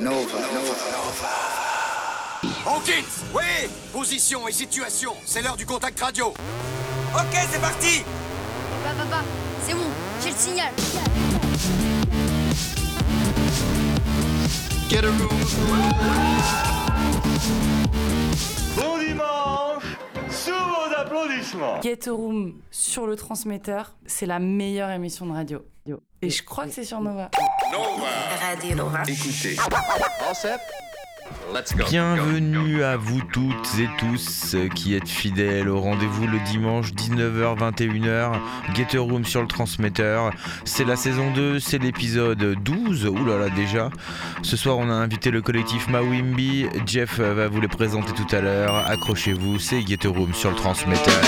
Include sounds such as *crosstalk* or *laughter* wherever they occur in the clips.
Nova. Hawkins Oui Position et situation, c'est l'heure du contact radio. Ok, c'est parti Papa, papa, c'est bon, j'ai le signal. Get a room. Bon dimanche Sous vos applaudissements Get a Room sur le transmetteur, c'est la meilleure émission de radio. Et je crois que c'est sur Nova. Radio Nova. Écoutez. Bienvenue à vous toutes et tous qui êtes fidèles au rendez-vous le dimanche 19h-21h, Get a Room sur le transmetteur. C'est la saison 2, c'est l'épisode 12, oulala là là déjà. Ce soir on a invité le collectif Mawimbi, Jeff va vous les présenter tout à l'heure. Accrochez-vous, c'est Get a Room sur le transmetteur.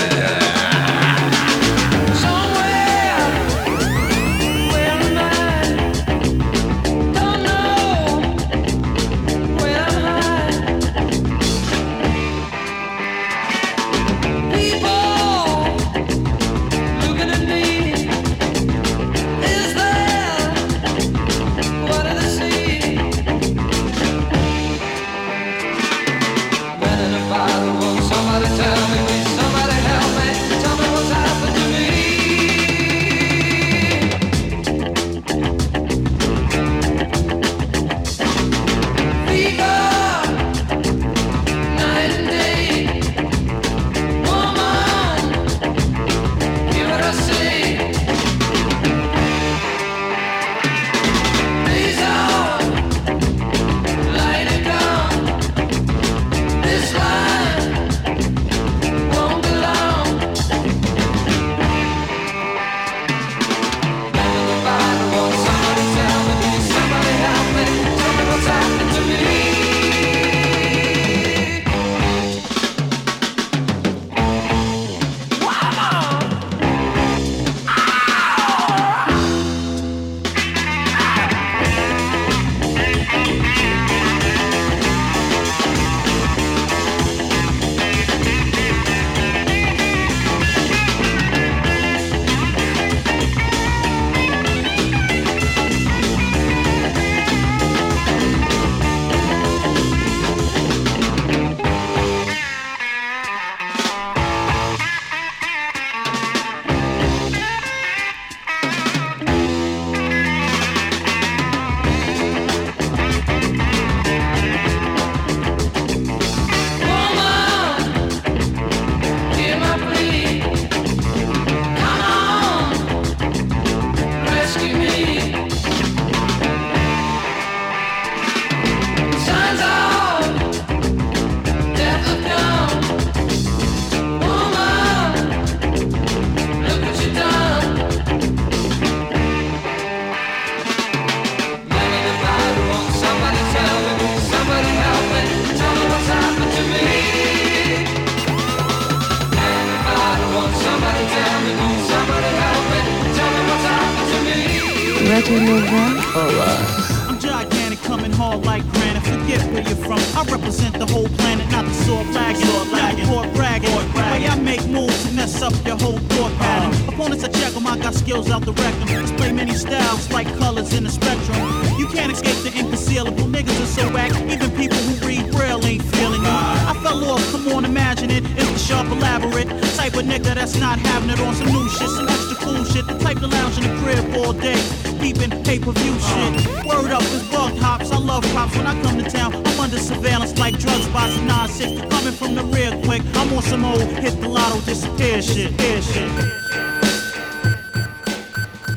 Up your whole thought pattern. Opponents I check check 'em, I got skills out the rectum. Display many styles like colors in the spectrum. You can't escape the inconcealable. Niggas are so whack. Even people who read braille ain't feeling you. I fell off, come on, imagine it. It's the sharp, elaborate type of nigga that's not having it on some new shit, some extra cool shit. The type to lounge in the crib all day, peeping pay-per-view shit. Word up, it's bug hops. I love cops when I come to town. Under surveillance like drug spots and 9-6. Coming from the rear quick. I'm on some old hit the lotto, disappear shit, here shit.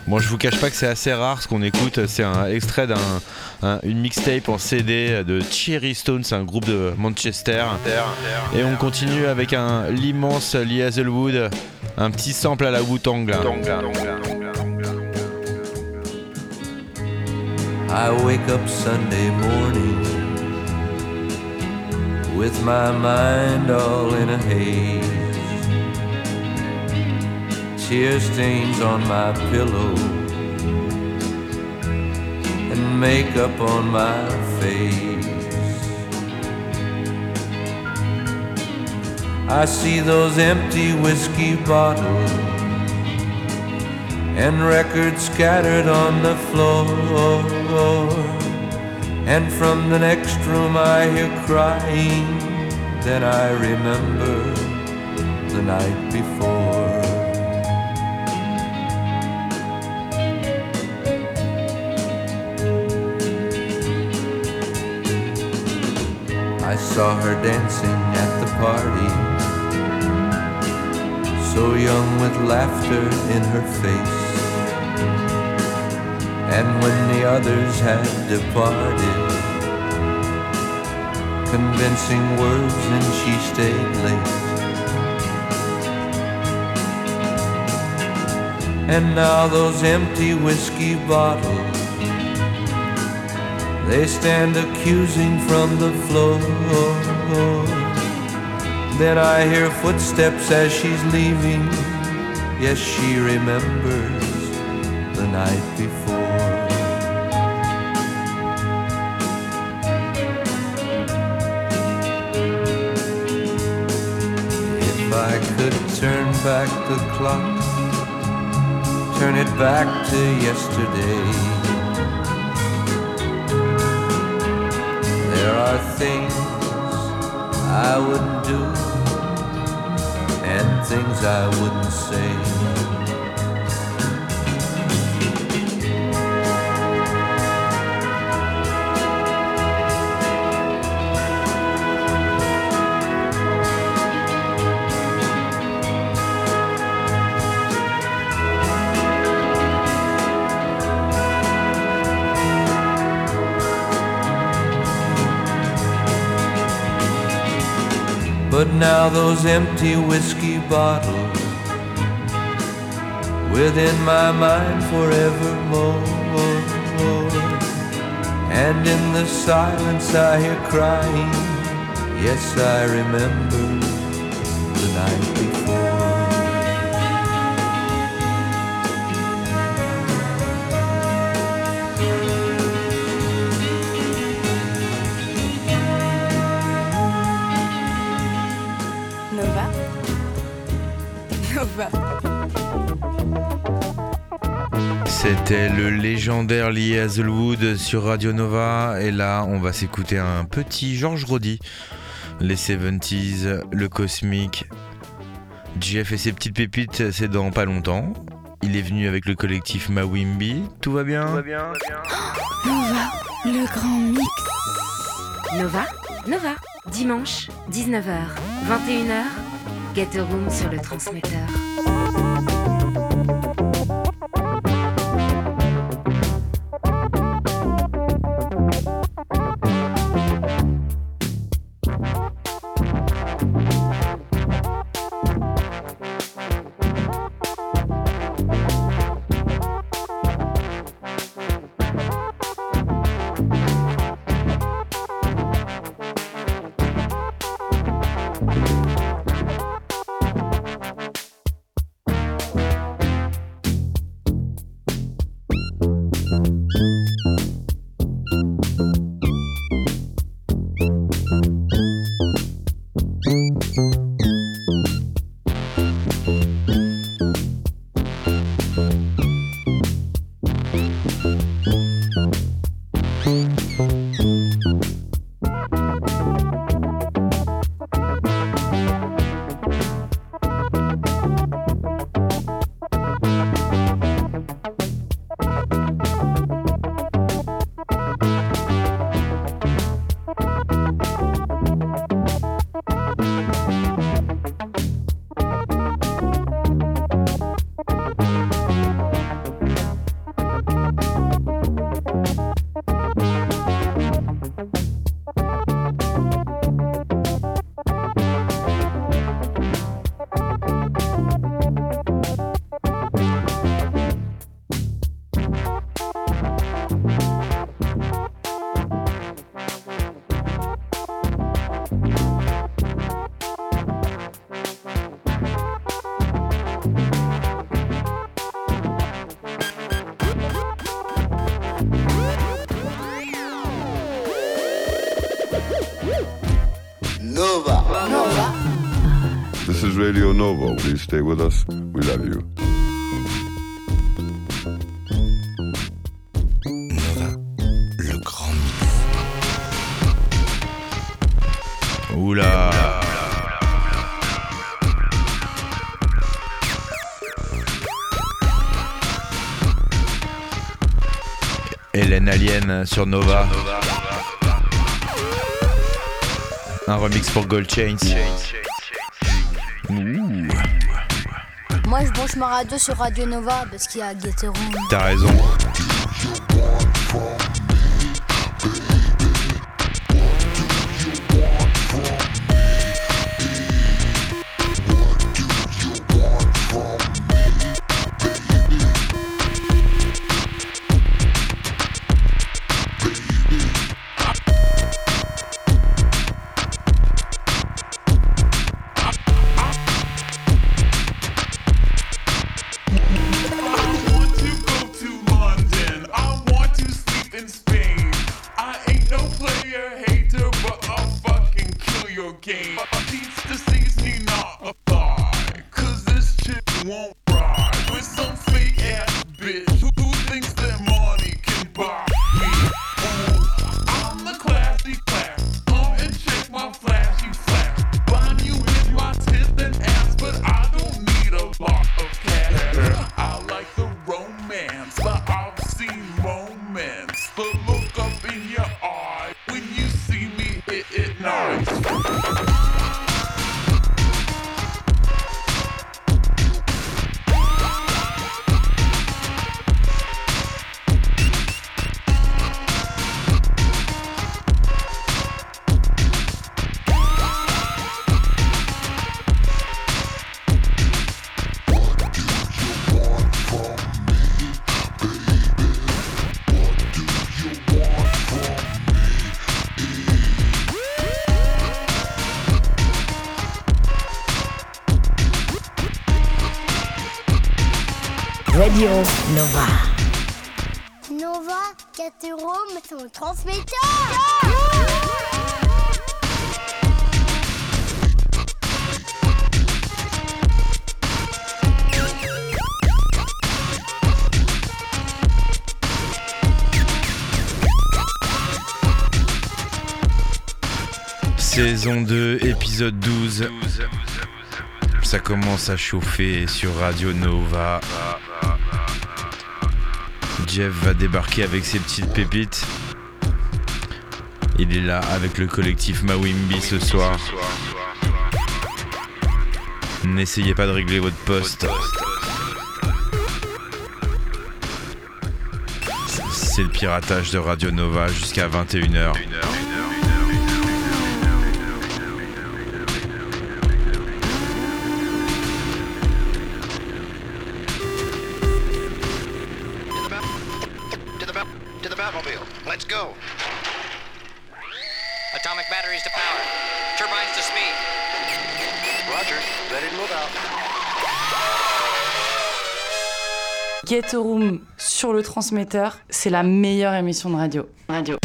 Bon, je vous cache pas que c'est assez rare ce qu'on écoute. C'est un extrait d'un un- une mixtape en CD de Cherry Stone, c'est un groupe de Manchester. Et on continue avec un l'immense Lee Hazelwood, un petit sample à la Wu-Tang. I wake up Sunday morning with my mind all in a haze. Tear stains on my pillow and makeup on my face. I see those empty whiskey bottles and records scattered on the floor. And from the next room I hear crying. Then I remember the night before. I saw her dancing at the party, so young with laughter in her face. And when the others had departed, convincing words, and she stayed late. And now those empty whiskey bottles they stand accusing from the floor. Then I hear footsteps as she's leaving. Yes, she remembers the night before. Back the clock, turn it back to yesterday. There are things I wouldn't do and things I wouldn't say. But now those empty whiskey bottles within my mind forevermore. And in the silence I hear crying. Yes, I remember the night before. C'était le légendaire Lee Hazelwood sur Radio Nova. Et là, on va s'écouter un petit Georges Rodi. Les 70s, le cosmique. Jeff et ses petites pépites, c'est dans pas longtemps. Il est venu avec le collectif Mawimbi. Tout va bien Nova, le grand mix. Nova, Nova, dimanche, 19h, 21h, Get a Room sur le transmetteur. Please stay with us. We love you. Nova, le grand mix. Oula. Hélène Alien sur Nova. Un remix pour Gold Chains. Moi, je branche ma sur Radio Nova parce qu'il y a Room. T'as raison. Radio Nova. Nova, Get Room, son transmetteur. Saison 2, épisode 12. Ça commence à chauffer sur Radio Nova. Jeff va débarquer avec ses petites pépites. Il est là avec le collectif Mawimbi ce soir. N'essayez pas de régler votre poste. C'est le piratage de Radio Nova jusqu'à 21h. Room sur le transmetteur, c'est la meilleure émission de radio. Radio.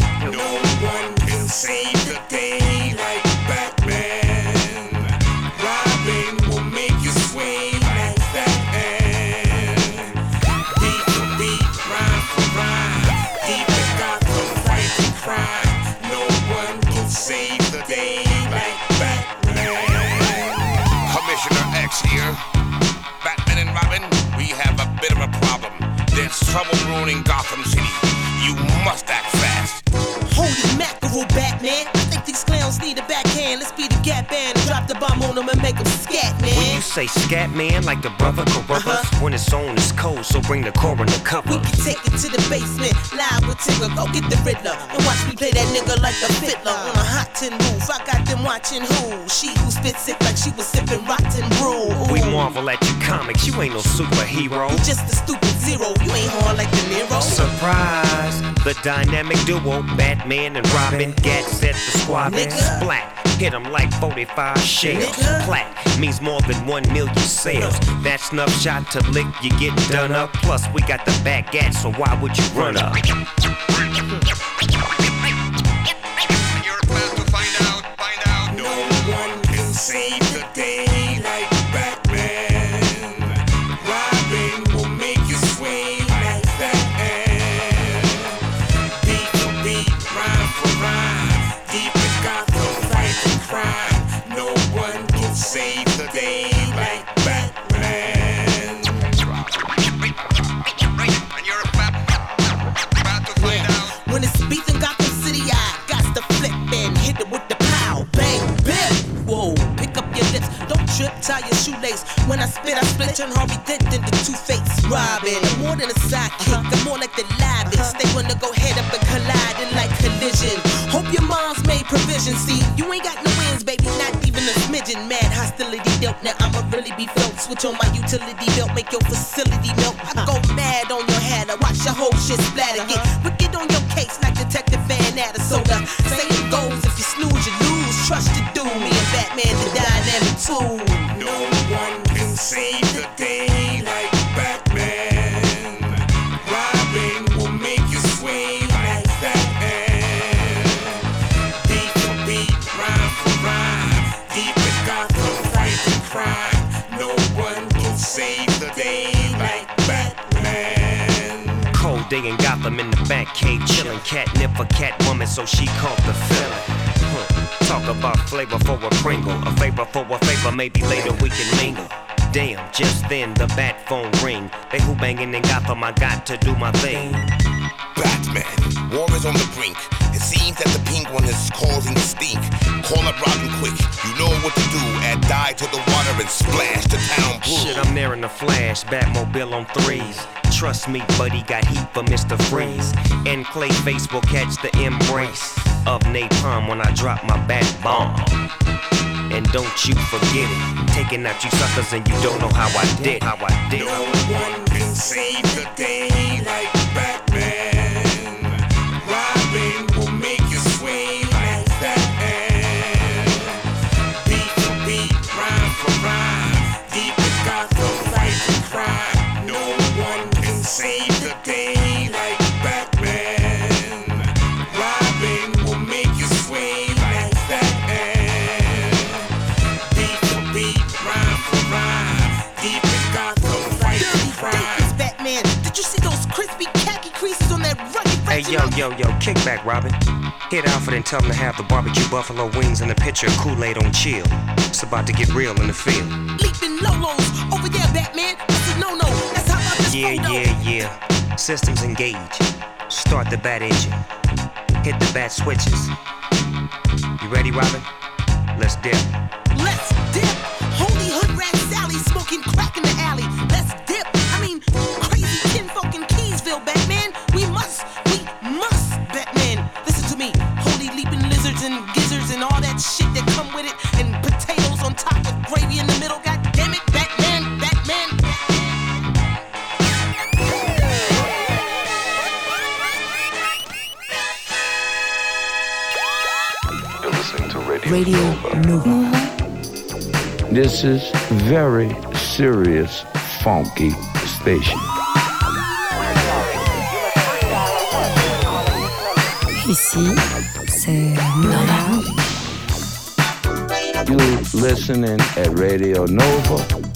Them and make them scat, man. When you say scat man, like the brother Carruthers, uh-huh. when it's on, it's cold, so bring the coroner cover. We can take it to the basement, live with Tigger. Go get the Riddler and watch me play that nigga like a fiddler on a hot tin roof. I got them watching who? She who spit sick like she was sipping rotten brew. We marvel at your comics, you ain't no superhero. You just a stupid zero. You ain't hard like De Niro. Surprise! The dynamic duo, Batman and Robin, Gat set the squad splat. Hit 'em like 45 shells. Plat means more than 1 million sales. That's enough shot to lick, you get done up. Plus, we got the back gat, so why would you run up? Hmm. Turn Harvey Dent into Two-Face Robin. I'm more than a sidekick, I'm more like the lavish. They wanna go head up and collide in like collision. Hope your mom's made provision. See, you ain't got no wins, baby, not even a smidgen. Mad hostility dealt, now I'ma really be felt. Switch on my utility belt, make your facility melt. I go mad on your head, I watch your whole shit splatter. Get wicked on your case like Detective Van soda. Saying goes, if you snooze, you lose. Trust you do. Me and Batman, the dynamic tool. Back cave, chillin'. Catnip for Catwoman, so she caught the feeling. Hmm, talk about flavor for a Pringle, a favor for a favor. Maybe later we can mingle. Damn, just then the bat phone ring. They who banging in Gotham, I got to do my thing. Batman, war is on the brink. It seems that the pink one is causing the stink. Call up Robin quick, you know what to do. Add dye to the water and splash the town pool. Shit, I'm there in a flash, Batmobile on threes. Trust me, buddy, got heat for Mr. Freeze. And Clayface will catch the embrace of napalm when I drop my bat bomb. And don't you forget it, taking out you suckers and you don't know how I did, how I did. No one can save the day like Batman. Hey, yo, yo, yo, kick back, Robin. Hit Alfred and tell him to have the barbecue buffalo wings and a pitcher of Kool-Aid on chill. It's about to get real in the field. leaping lolos over there, Batman? That's a no-no. That's how I this Yeah, photo. yeah, yeah. Yeah. Systems engage. Start the bat engine. Hit the bat switches. You ready, Robin? Let's dip. Let's dip. Holy hood rat Sally smoking crack in the Radio, Nova. This is very serious, funky station. Ici, c'est Nova. You listening at Radio Nova.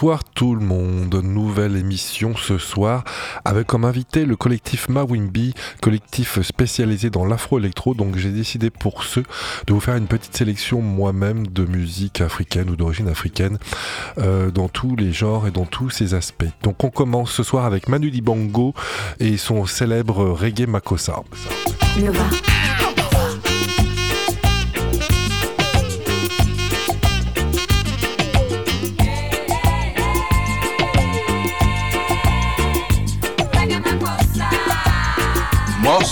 Bonsoir tout le monde, nouvelle émission ce soir avec comme invité le collectif Mawimbi, collectif spécialisé dans l'afro-électro, donc j'ai décidé pour ceux de vous faire une petite sélection moi-même de musique africaine ou d'origine africaine euh, dans tous les genres et dans tous ses aspects. Donc on commence ce soir avec Manu Dibango et son célèbre reggae Makossa.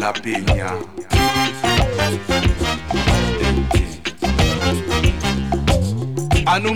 la peña. Anu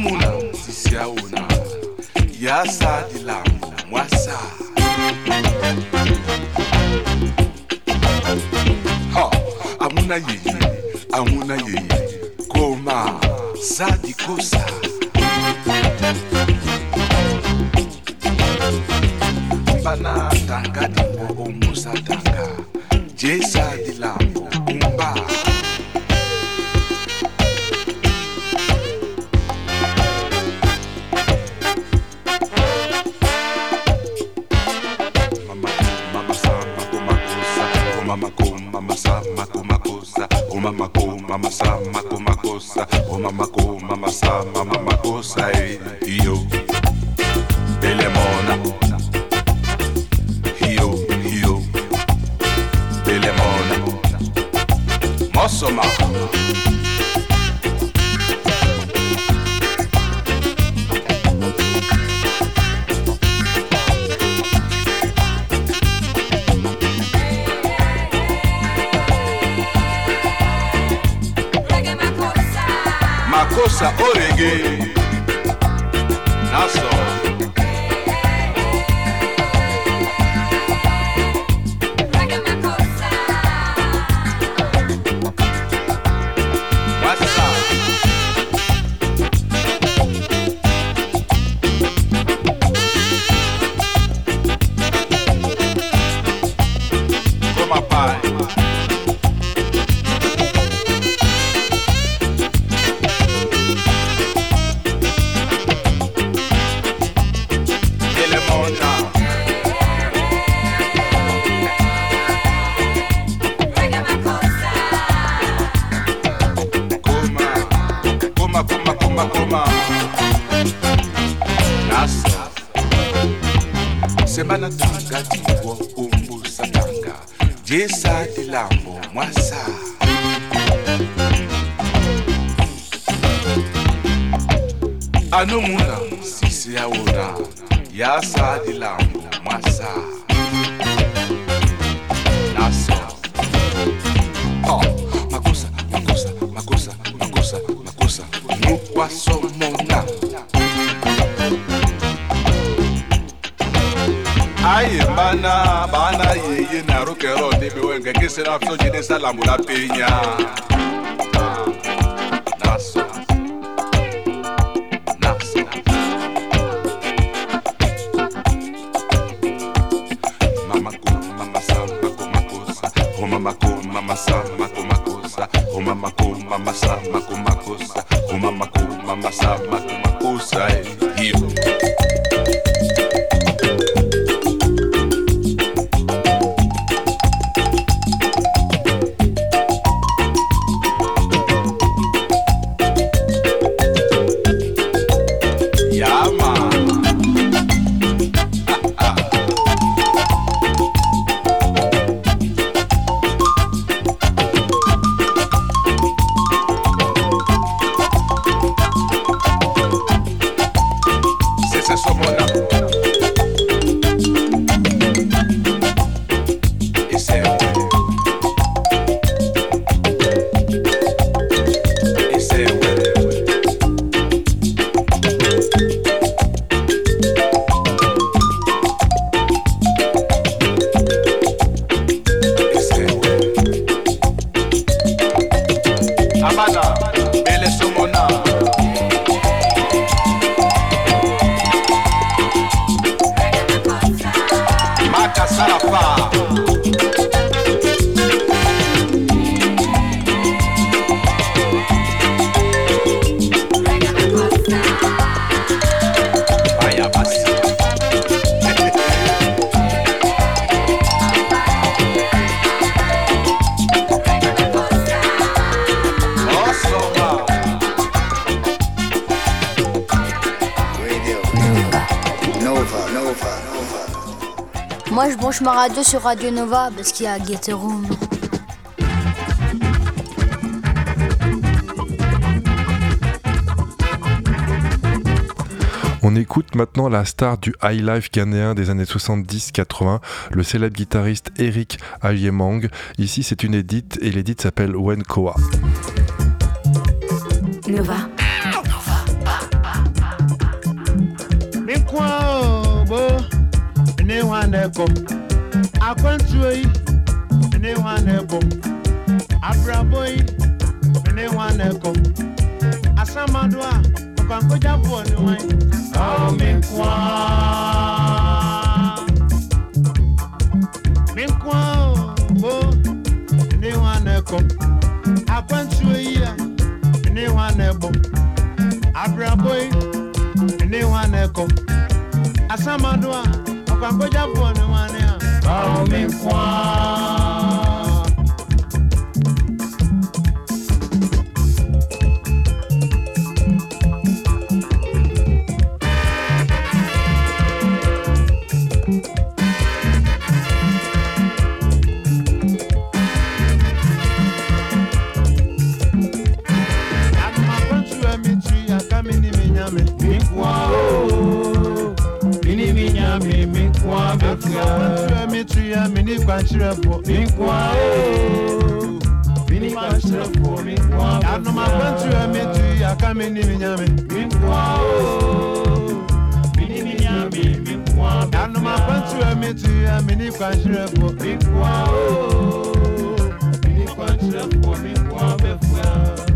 la mula piña. Radio sur Radio Nova parce qu'il y a Get Room. On écoute maintenant la star du high life ghanéen des années 70-80, le célèbre guitariste Eric Ayemang. Ici, c'est une édite et l'édite s'appelle Wenkoa. Nova. Mikwa one who nyame mikwa o mini mi nyame mikwa bɛfua ntua mi tuya mi ni kwankyerɛfo mikwa o mini kwankyerɛfo mikwa bɛfua anuma kwantua mi tuya ka mi ni mi nyame mikwa o mini mi nyame mikwa bɛfua anuma kwantua mi tuya mi ni kwankyerɛfo o mini kwankyerɛfo mikwa bɛfua.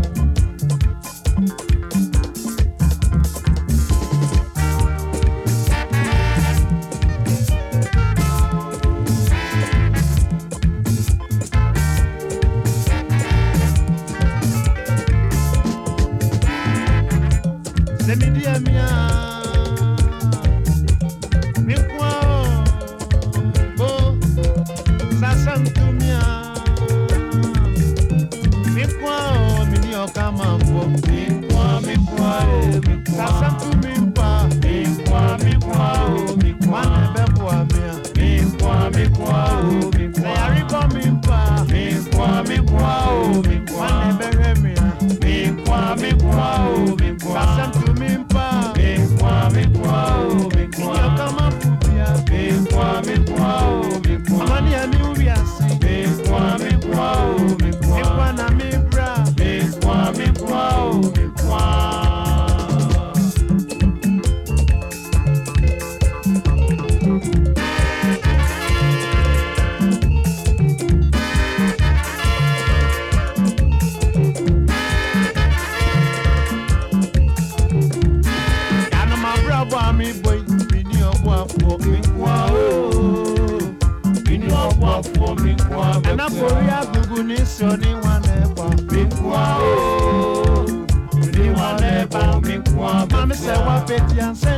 Christians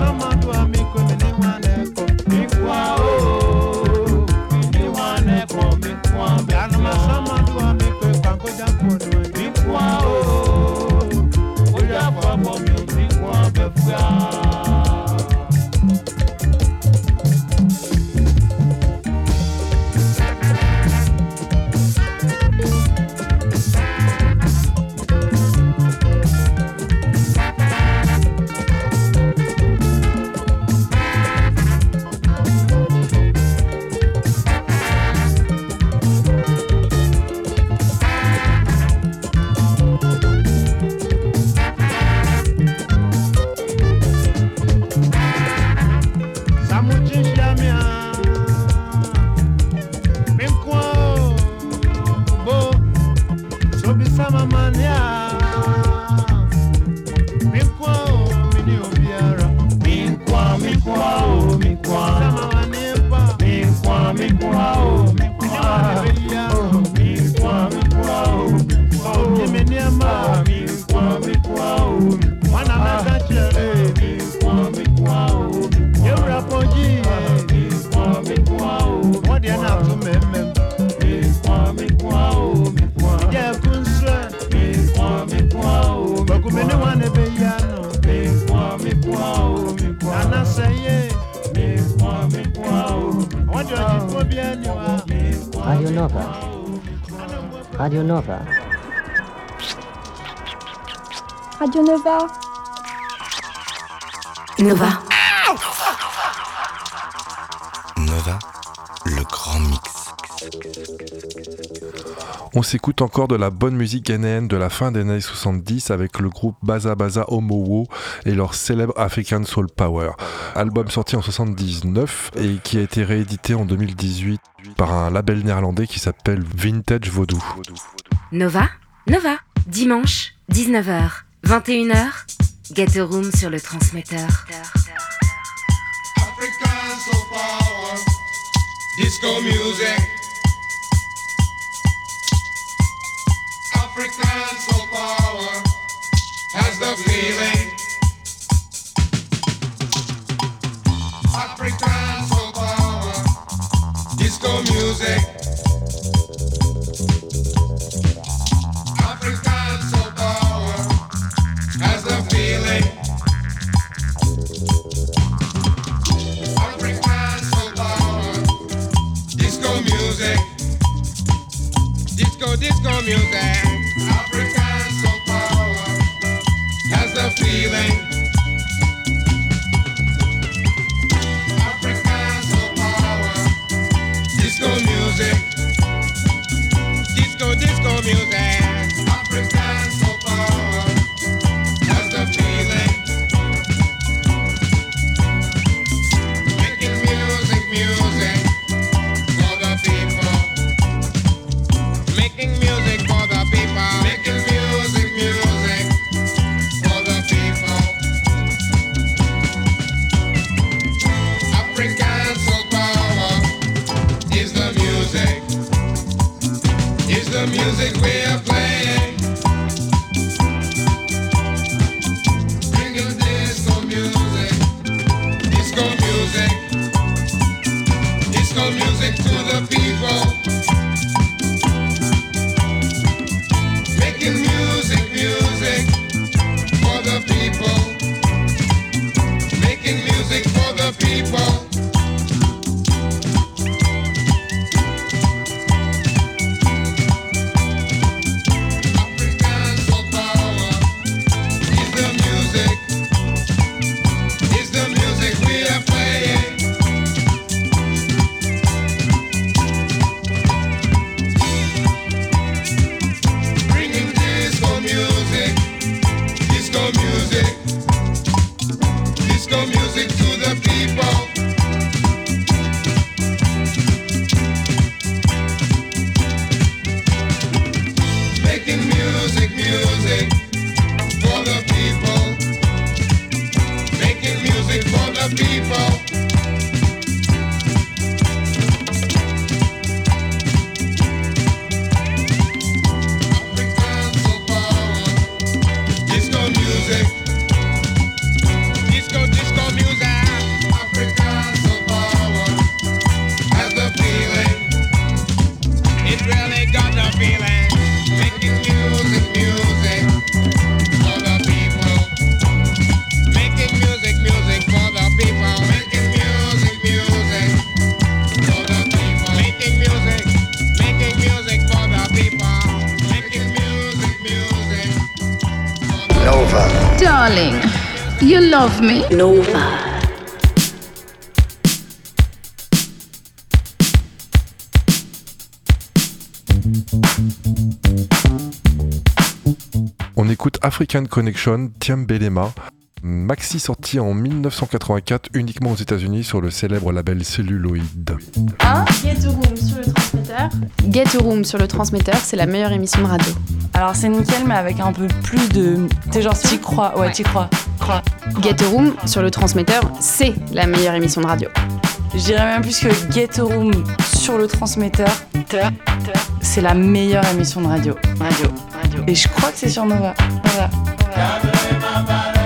chamando a mim s'écoute encore de la bonne musique ghanéenne de la fin des années 70 avec le groupe Baza Baza Omowo et leur célèbre African Soul Power. Album sorti en 79 et qui a été réédité en 2018 par un label néerlandais qui s'appelle Vintage Vaudou. Nova, Nova, dimanche, 19h, 21h, Get a Room sur le transmetteur. African soul power, disco music. Soul power has the feeling. African soul power, disco music. African soul power has the feeling. African soul power, disco music. Disco, disco music. Music. Disco, disco music. Is the music we are playing. Bringing disco music. Disco music. Disco music to the people. Making music, music for the people. Making music for the people. You love me. Nova. On écoute African Connection, Tiambelema, maxi sorti en 1984 uniquement aux États-Unis sur le célèbre label Celluloid. Get a Room sur le transmetteur. Get a Room sur le transmetteur, c'est la meilleure émission de radio. Alors c'est nickel, mais avec un peu plus de. T'es genre, t'y crois, ouais, t'y crois. Get a Room sur le transmetteur, c'est la meilleure émission de radio. Je dirais même plus que Get a Room sur le transmetteur, c'est la meilleure émission de radio. Radio. Radio. Et je crois que c'est sur Nova. Nova. écoute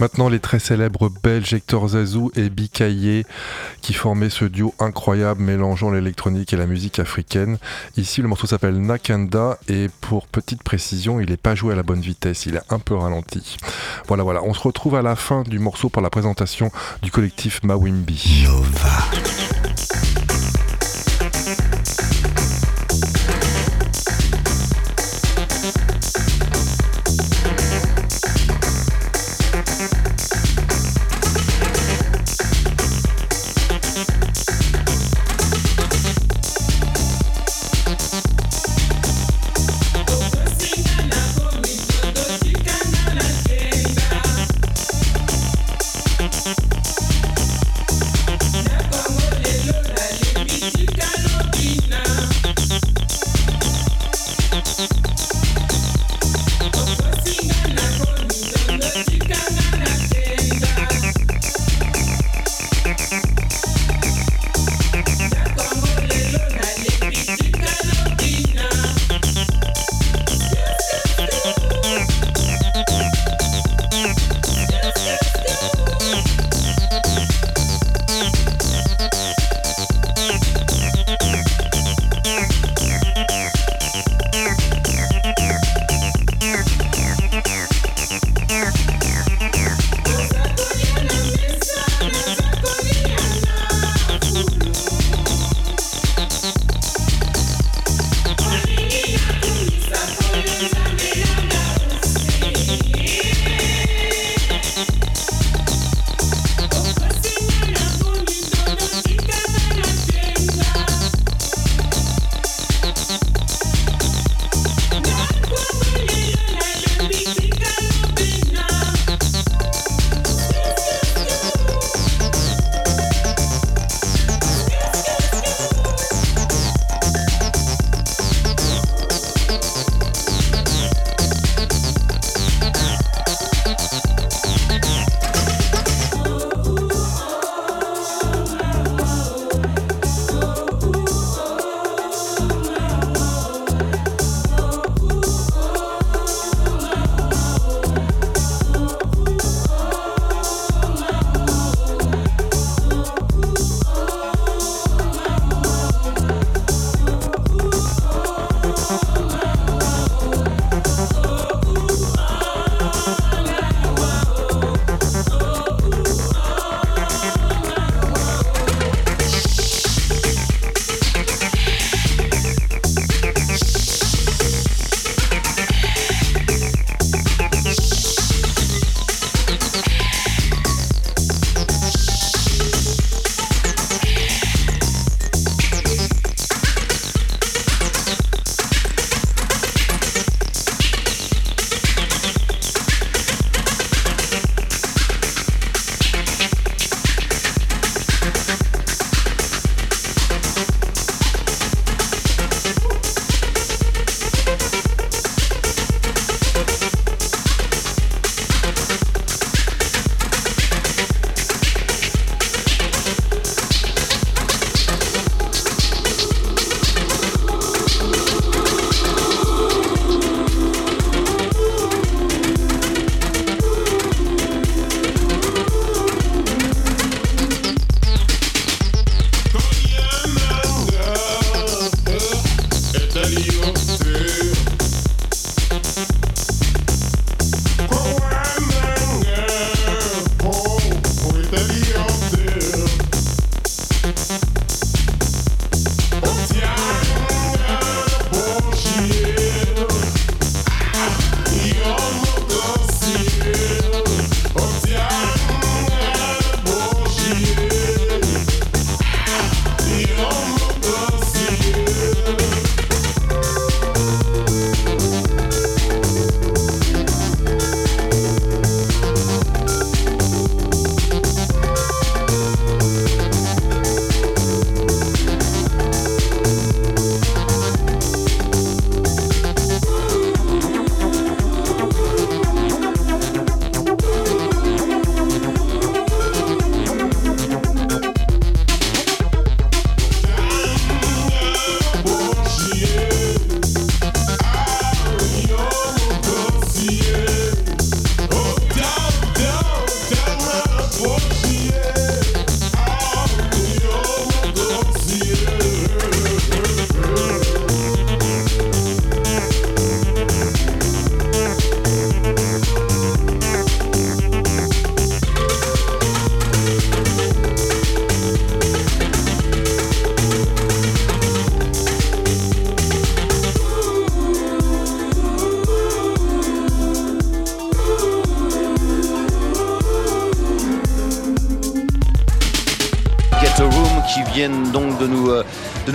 maintenant les très célèbres belges Hector Zazou et Bikaye qui formaient ce duo incroyable mélangeant l'électronique et la musique africaine. Ici, le morceau s'appelle Nakanda et pour petite précision, il n'est pas joué à la bonne vitesse, il est un peu ralenti. Voilà, voilà, on se retrouve à la fin du morceau pour la présentation du collectif Mawimbi.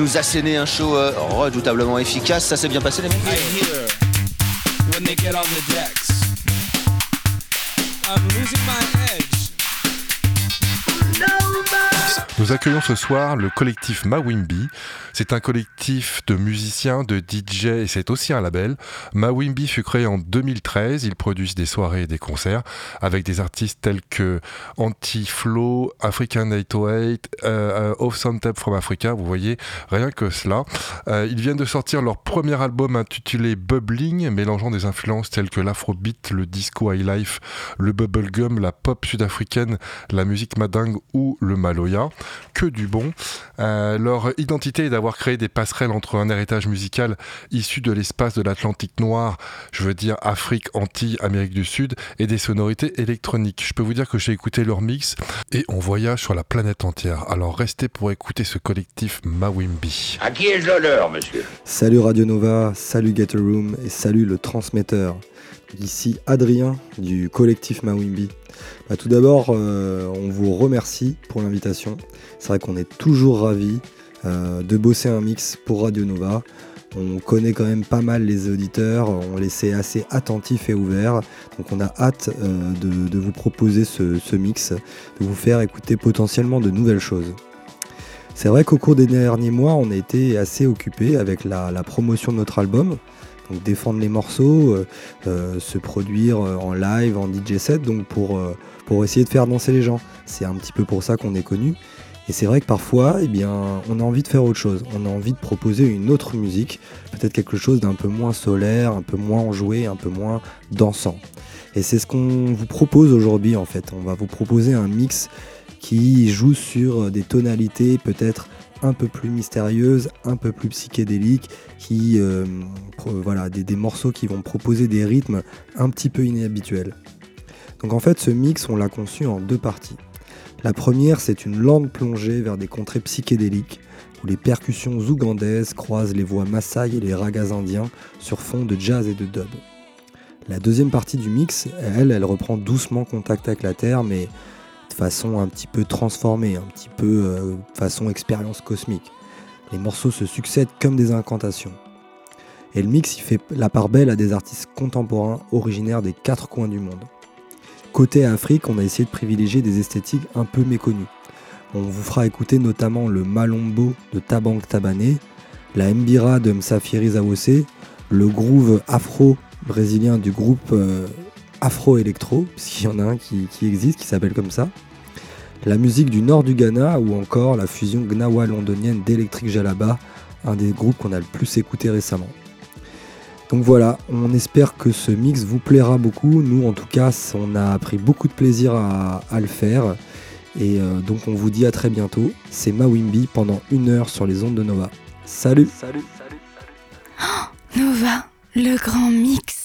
Nous asséner un show euh, redoutablement efficace. Ça s'est bien passé les mecs. Nous accueillons ce soir le collectif Mawimbi. C'est un collectif de musiciens, de DJ et c'est aussi un label. Mawimbi fut créé en 2013. Ils produisent des soirées et des concerts avec des artistes tels que Anti-Flow, African 808, euh, euh, Off Tape from Africa. Vous voyez, rien que cela. Euh, ils viennent de sortir leur premier album intitulé Bubbling, mélangeant des influences telles que l'afrobeat, le disco high life, le bubblegum, la pop sud-africaine, la musique madingue ou le maloya que du bon. Euh, leur identité est d'avoir créé des passerelles entre un héritage musical issu de l'espace de l'Atlantique noir, je veux dire Afrique, Antilles, Amérique du Sud, et des sonorités électroniques. Je peux vous dire que j'ai écouté leur mix et on voyage sur la planète entière. Alors restez pour écouter ce collectif Mawimbi. À qui ai-je l'honneur, monsieur? Salut Radio Nova, salut Get a Room et salut le transmetteur. Ici Adrien du collectif Mawimbi. Bah, tout d'abord, euh, on vous remercie pour l'invitation. C'est vrai qu'on est toujours ravis de bosser un mix pour Radio Nova. On connaît quand même pas mal les auditeurs, on les sait assez attentifs et ouverts. Donc on a hâte euh, de, vous proposer ce, mix, de vous faire écouter potentiellement de nouvelles choses. C'est vrai qu'au cours des derniers mois, on a été assez occupé avec la, promotion de notre album. Donc défendre les morceaux, euh, euh, se produire euh, en live, en DJ set, donc pour, euh, pour essayer de faire danser les gens. C'est un petit peu pour ça qu'on est connu. Et c'est vrai que parfois, eh bien, on a envie de faire autre chose. On a envie de proposer une autre musique, peut-être quelque chose d'un peu moins solaire, un peu moins enjoué, un peu moins dansant. Et c'est ce qu'on vous propose aujourd'hui en fait. On va vous proposer un mix qui joue sur des tonalités peut-être un peu plus mystérieuses, un peu plus psychédéliques, qui euh, voilà des, des morceaux qui vont proposer des rythmes un petit peu inhabituels. Donc en fait, ce mix, on l'a conçu en deux parties. La première, c'est une lente plongée vers des contrées psychédéliques où les percussions ougandaises croisent les voix maasai et les ragas indiens sur fond de jazz et de dub. La deuxième partie du mix, elle, elle reprend doucement contact avec la terre, mais de façon un petit peu transformée, un petit peu euh, façon expérience cosmique. Les morceaux se succèdent comme des incantations. Et le mix, il fait la part belle à des artistes contemporains originaires des quatre coins du monde. Côté Afrique, on a essayé de privilégier des esthétiques un peu méconnues. On vous fera écouter notamment le Malombo de Tabank Tabané, la Mbira de Msafiri Zawose, le groove afro-brésilien du groupe euh, Afro Electro, puisqu'il y en a un qui, qui existe, qui s'appelle comme ça, la musique du nord du Ghana ou encore la fusion gnawa londonienne d'Electric Jalaba, un des groupes qu'on a le plus écouté récemment. Donc voilà, on espère que ce mix vous plaira beaucoup. Nous, en tout cas, on a pris beaucoup de plaisir à, à le faire. Et euh, donc, on vous dit à très bientôt. C'est Mawimbi pendant une heure sur les ondes de Nova. Salut Salut Nova, le grand mix.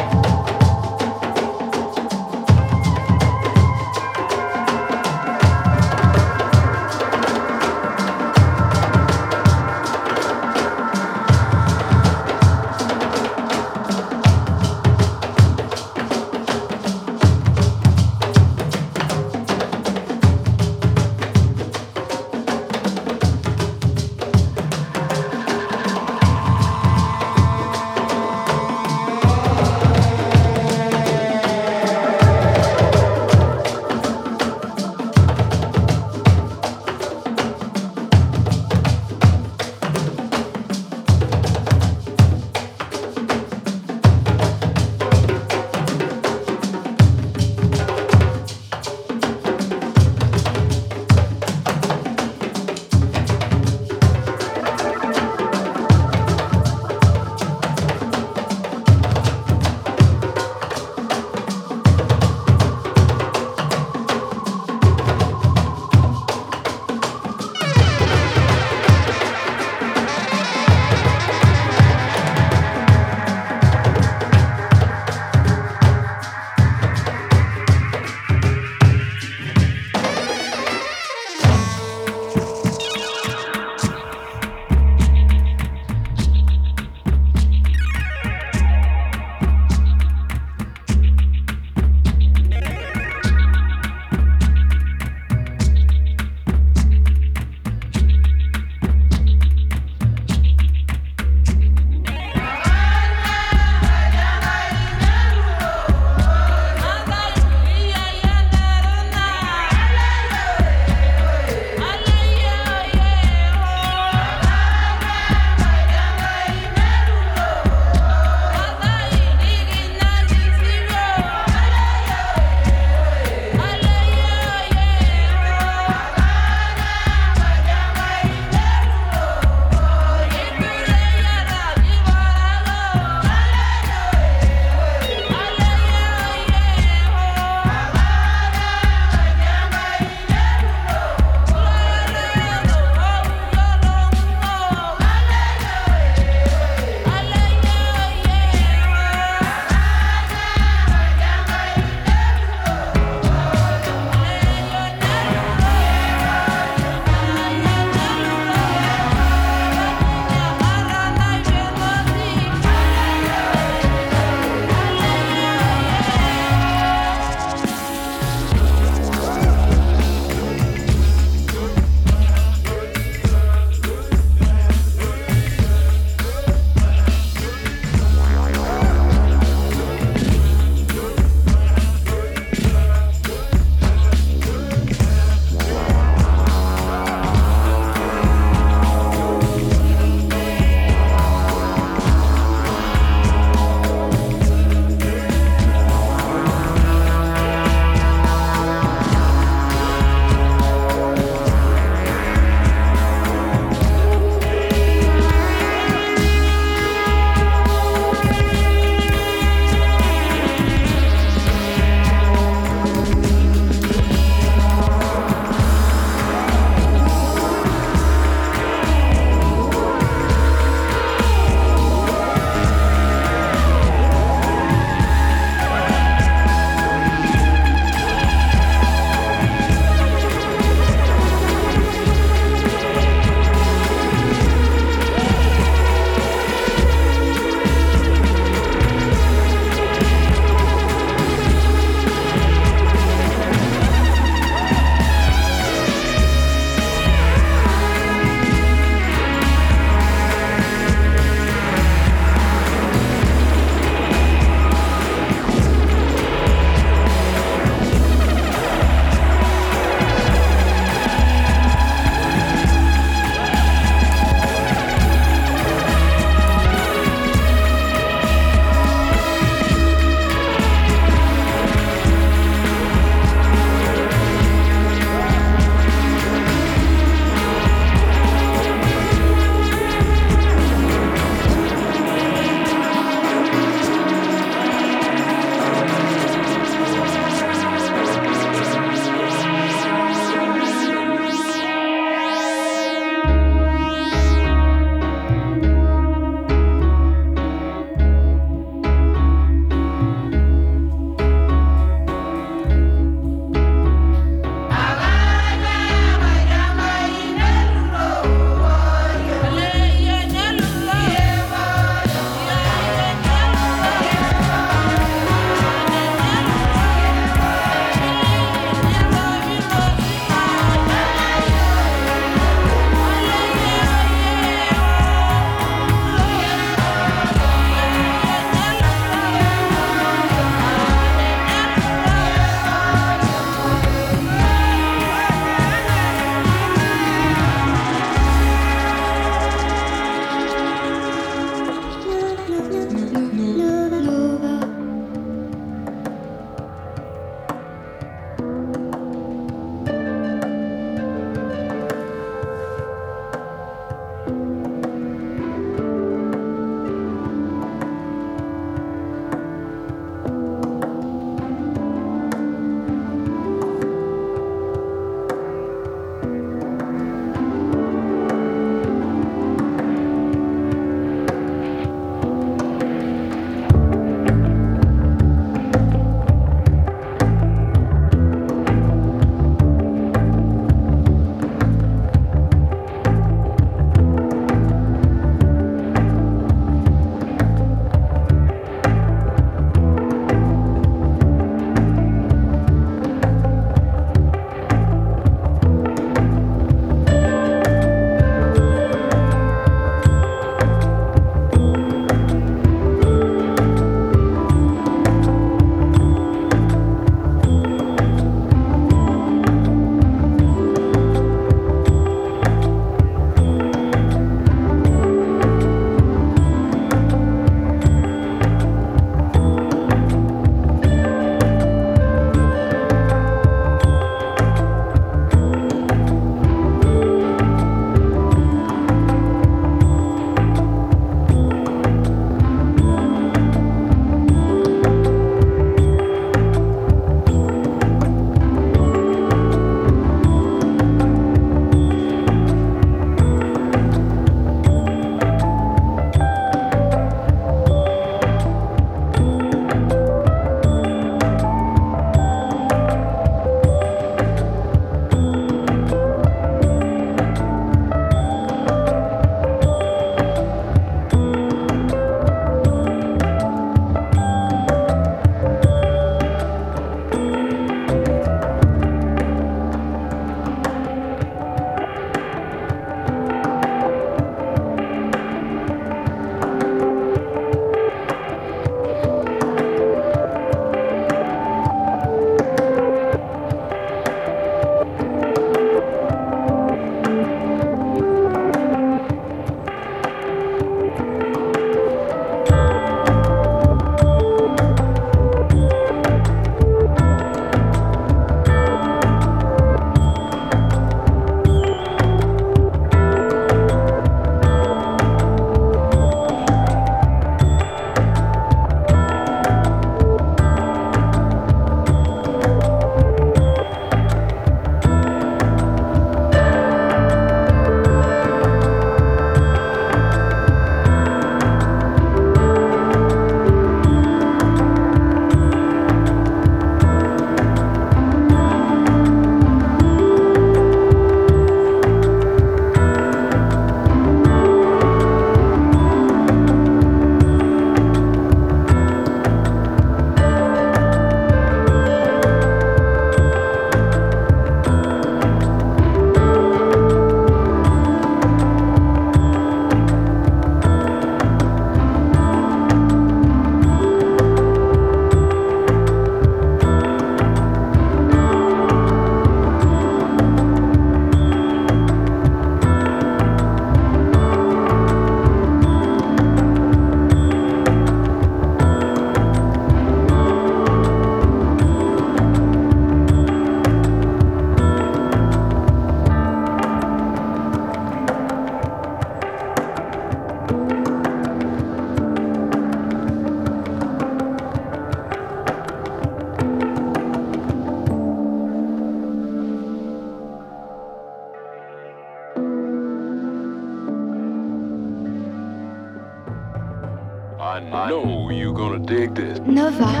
of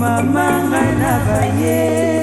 mama ngai na baye.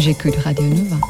J'ai que de Radio Nova.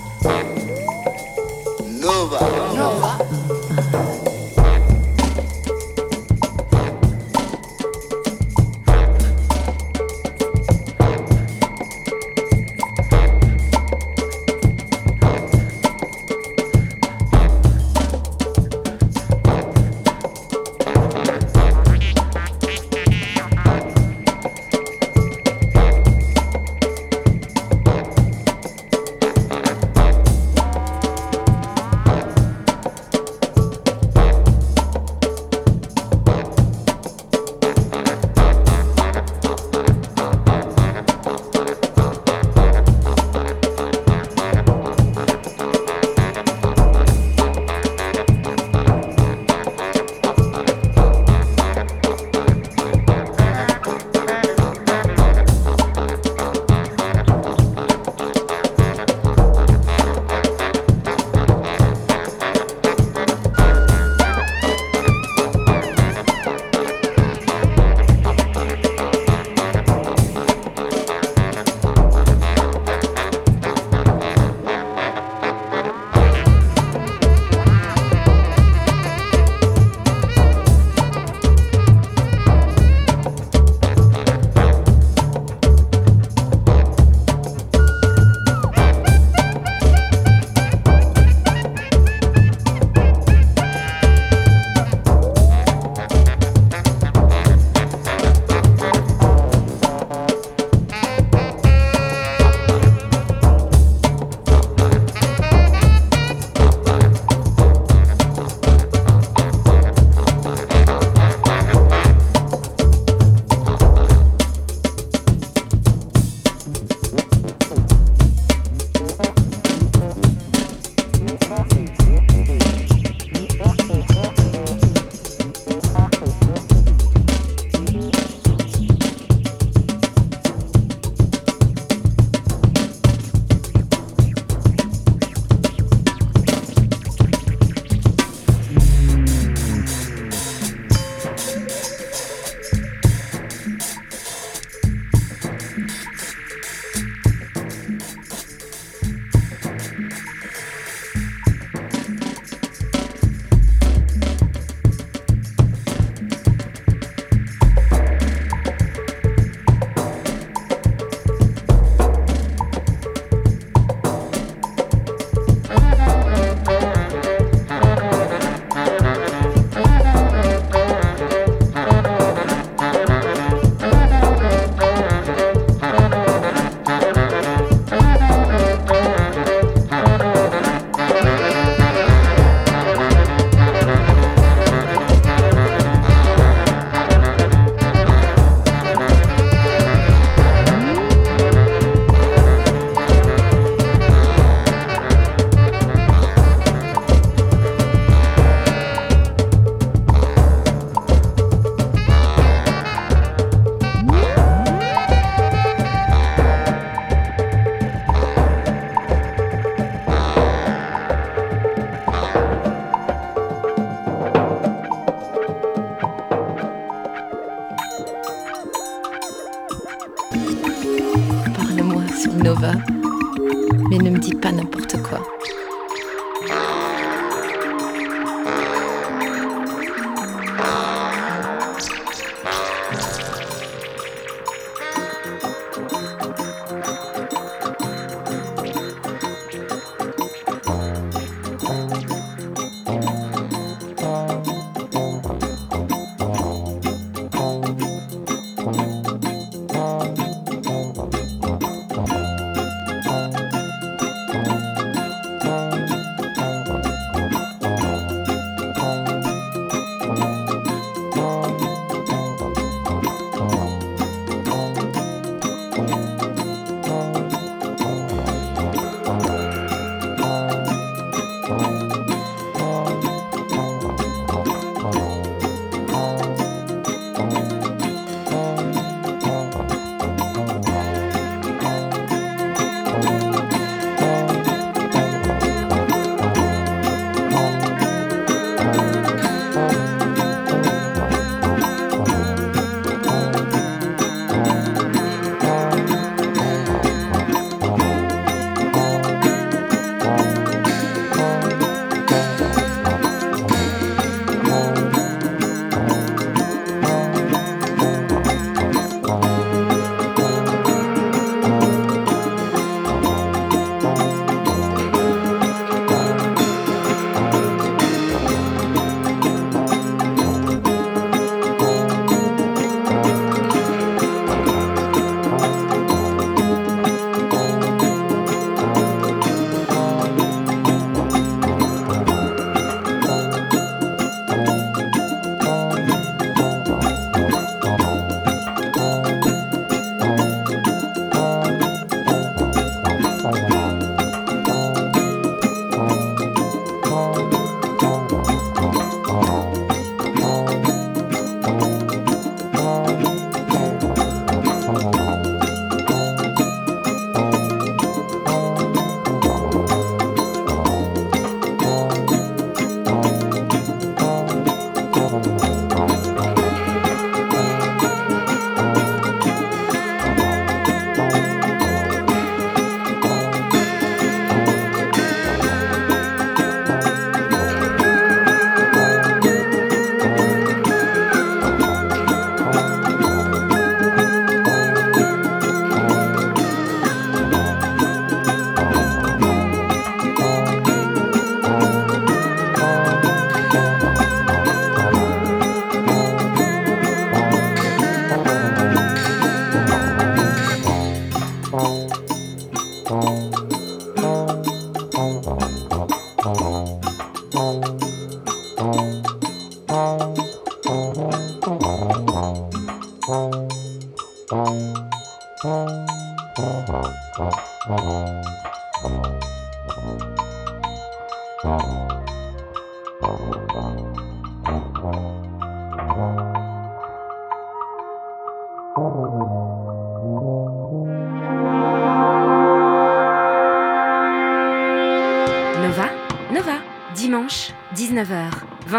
Nova. Mais ne me dis pas n'importe quoi.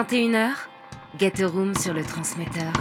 21h, Get a Room sur le transmetteur.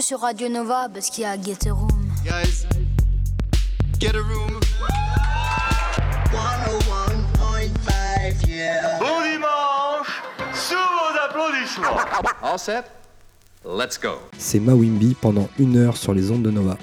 Sur Radio Nova parce qu'il y a Get Room. Guys, get a room. 101.5, yeah. Bon dimanche, sous vos applaudissements. *laughs* All set? Let's go. C'est Mawimbi pendant une heure sur les ondes de Nova.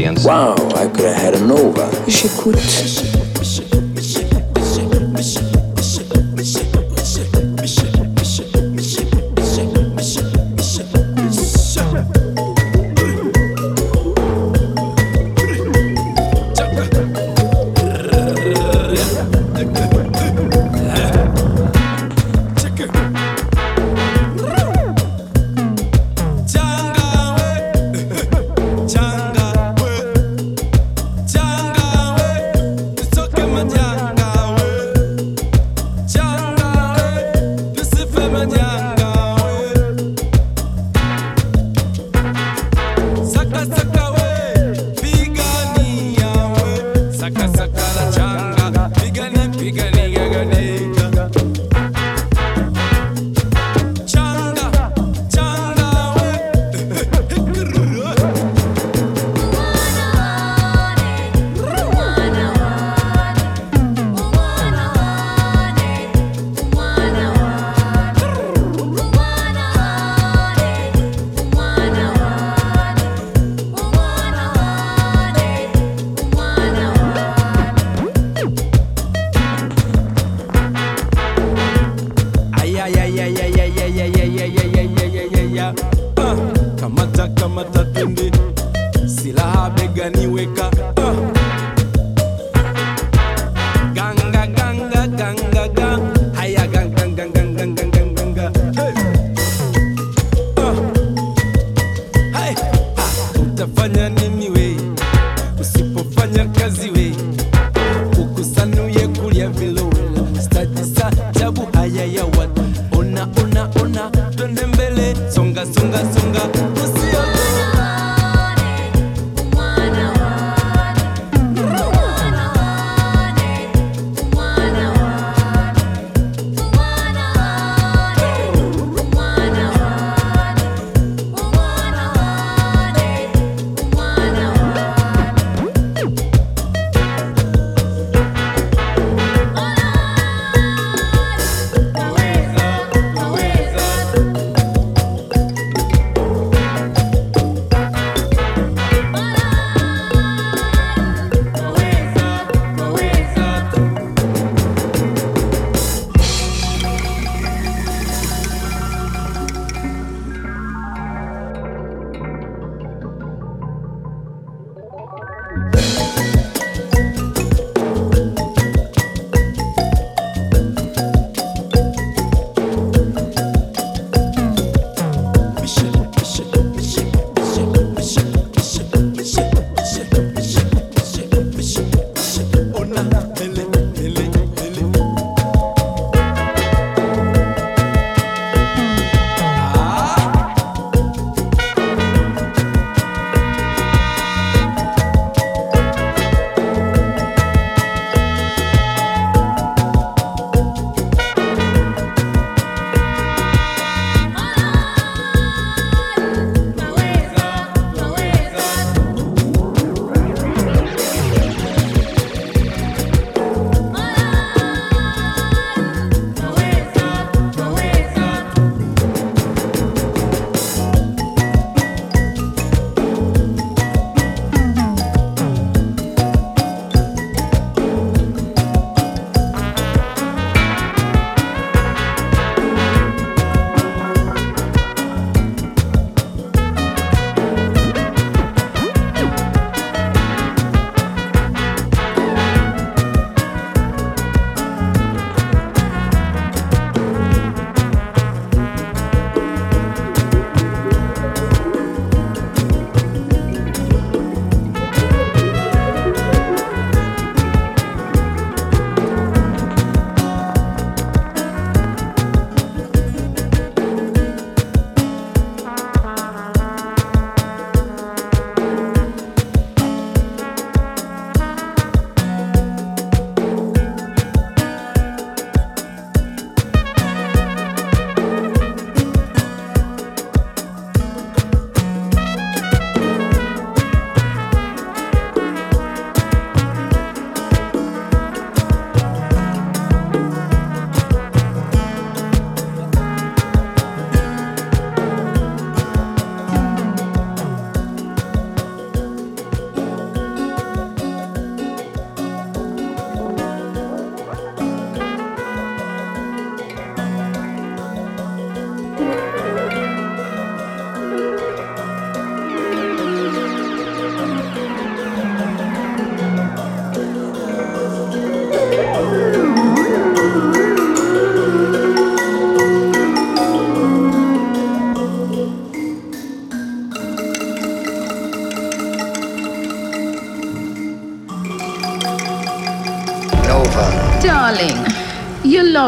Audience. Wow, I could have had a Nova. J'écoute.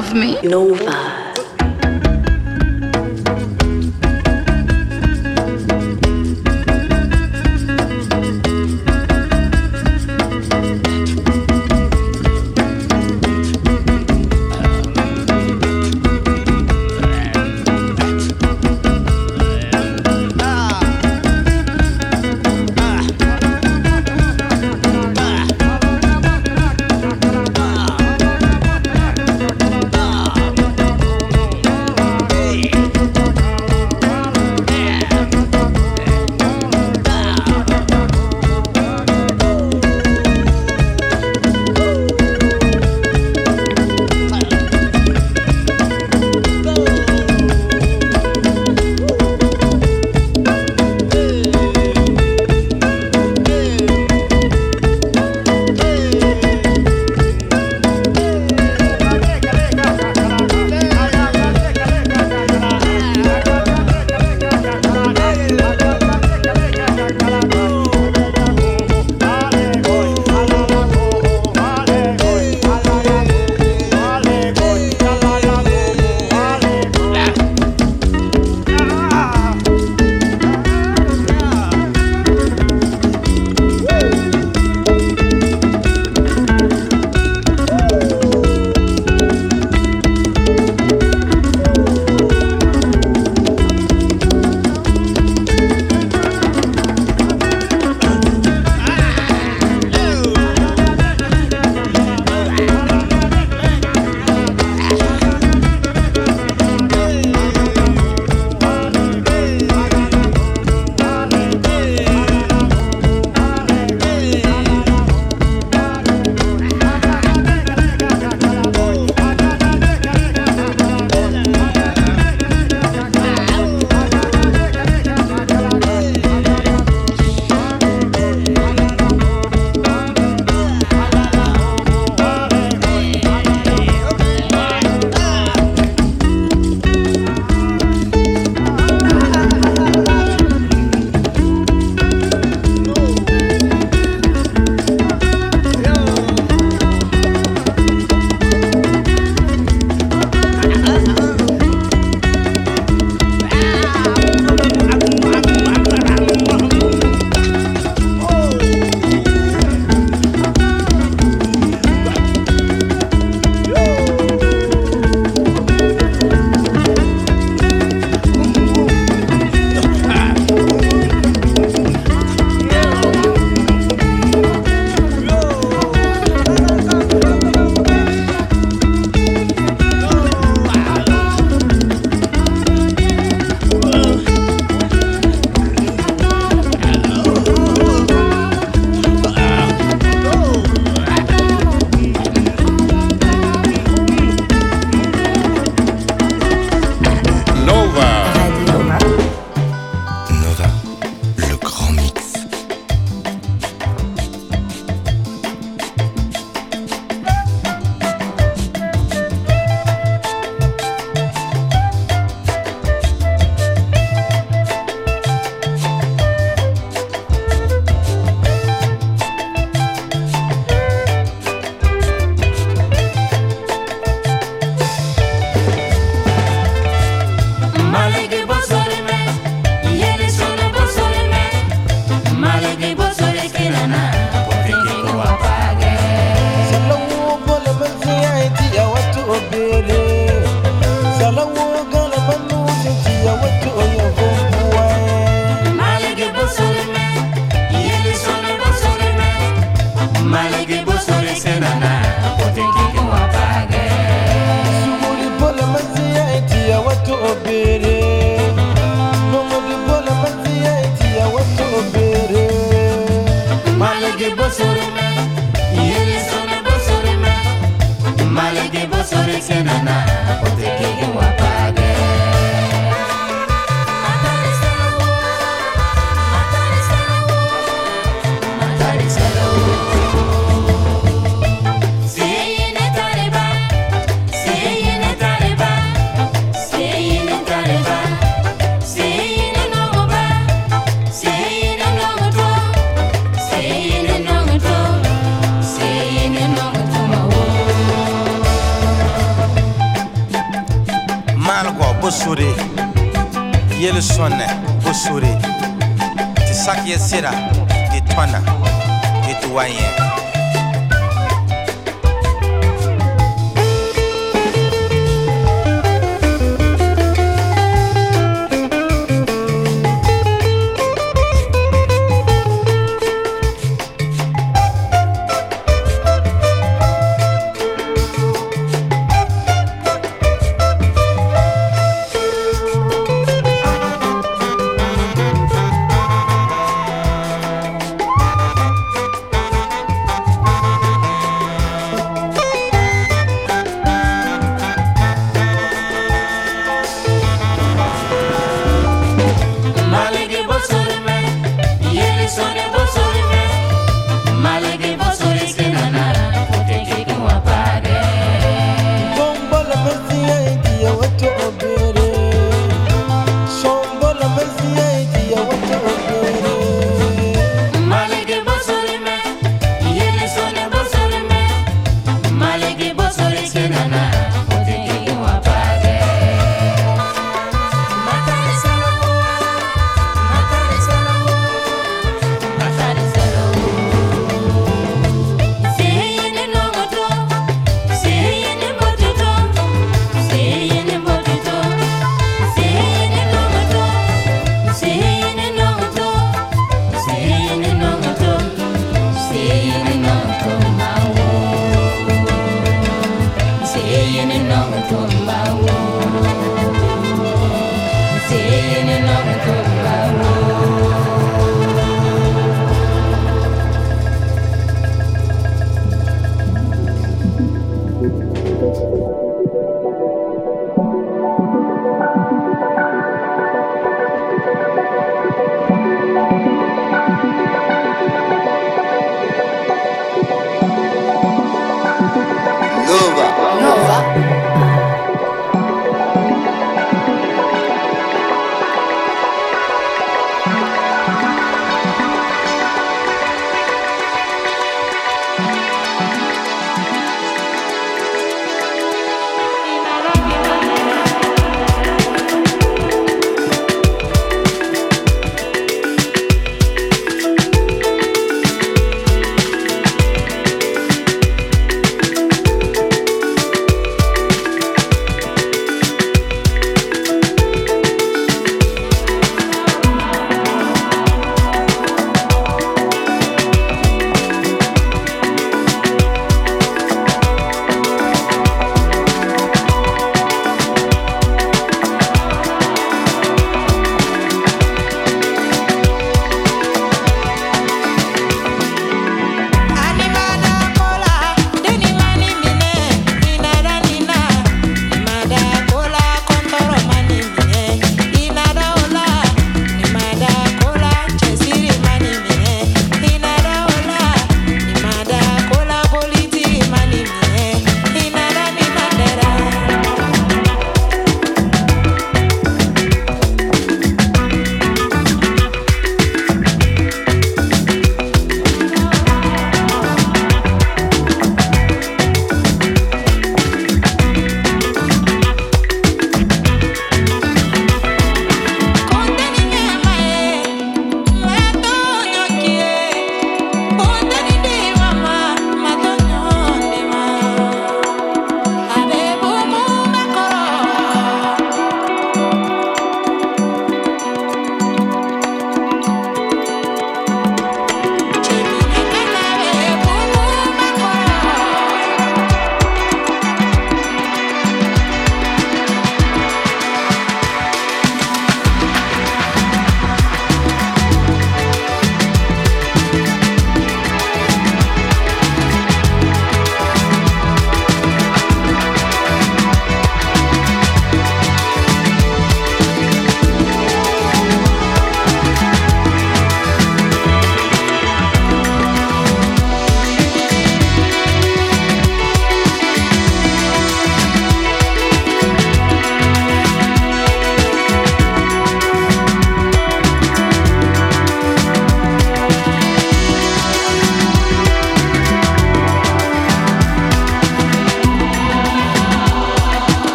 Love me? Nova.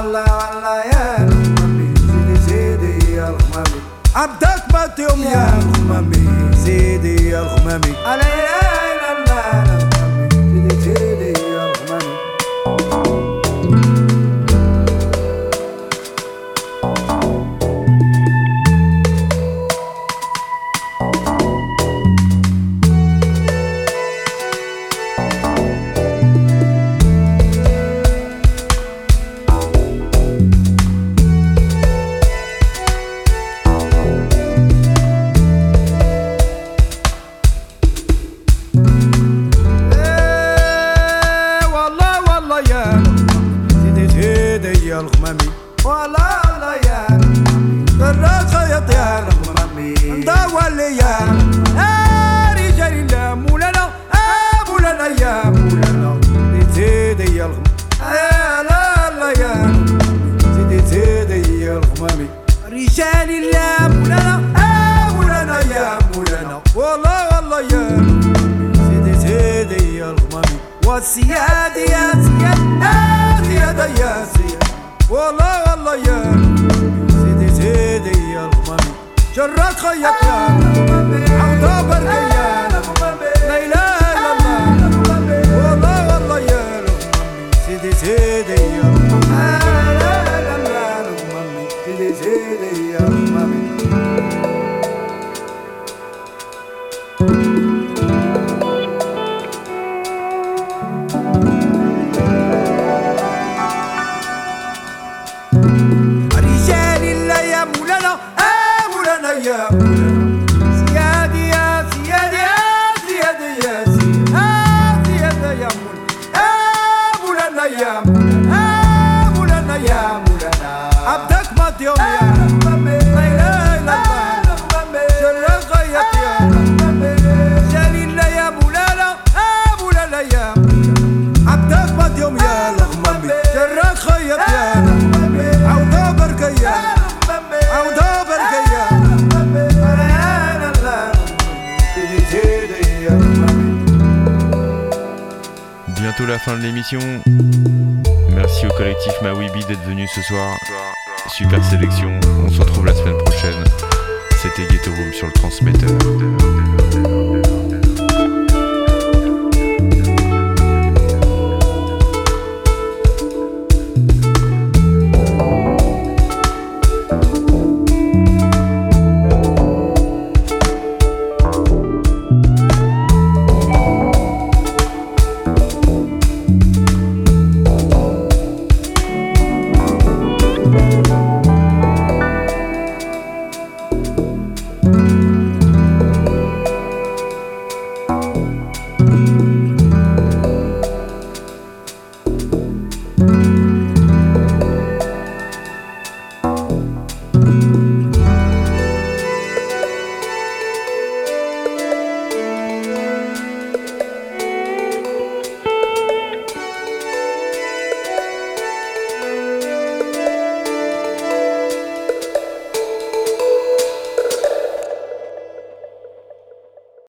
ولا ولا يا أمامي زيدي زيدي يا الغمامي عبدك بات يوم يا الغمامي زيدي يا الغمامي عليا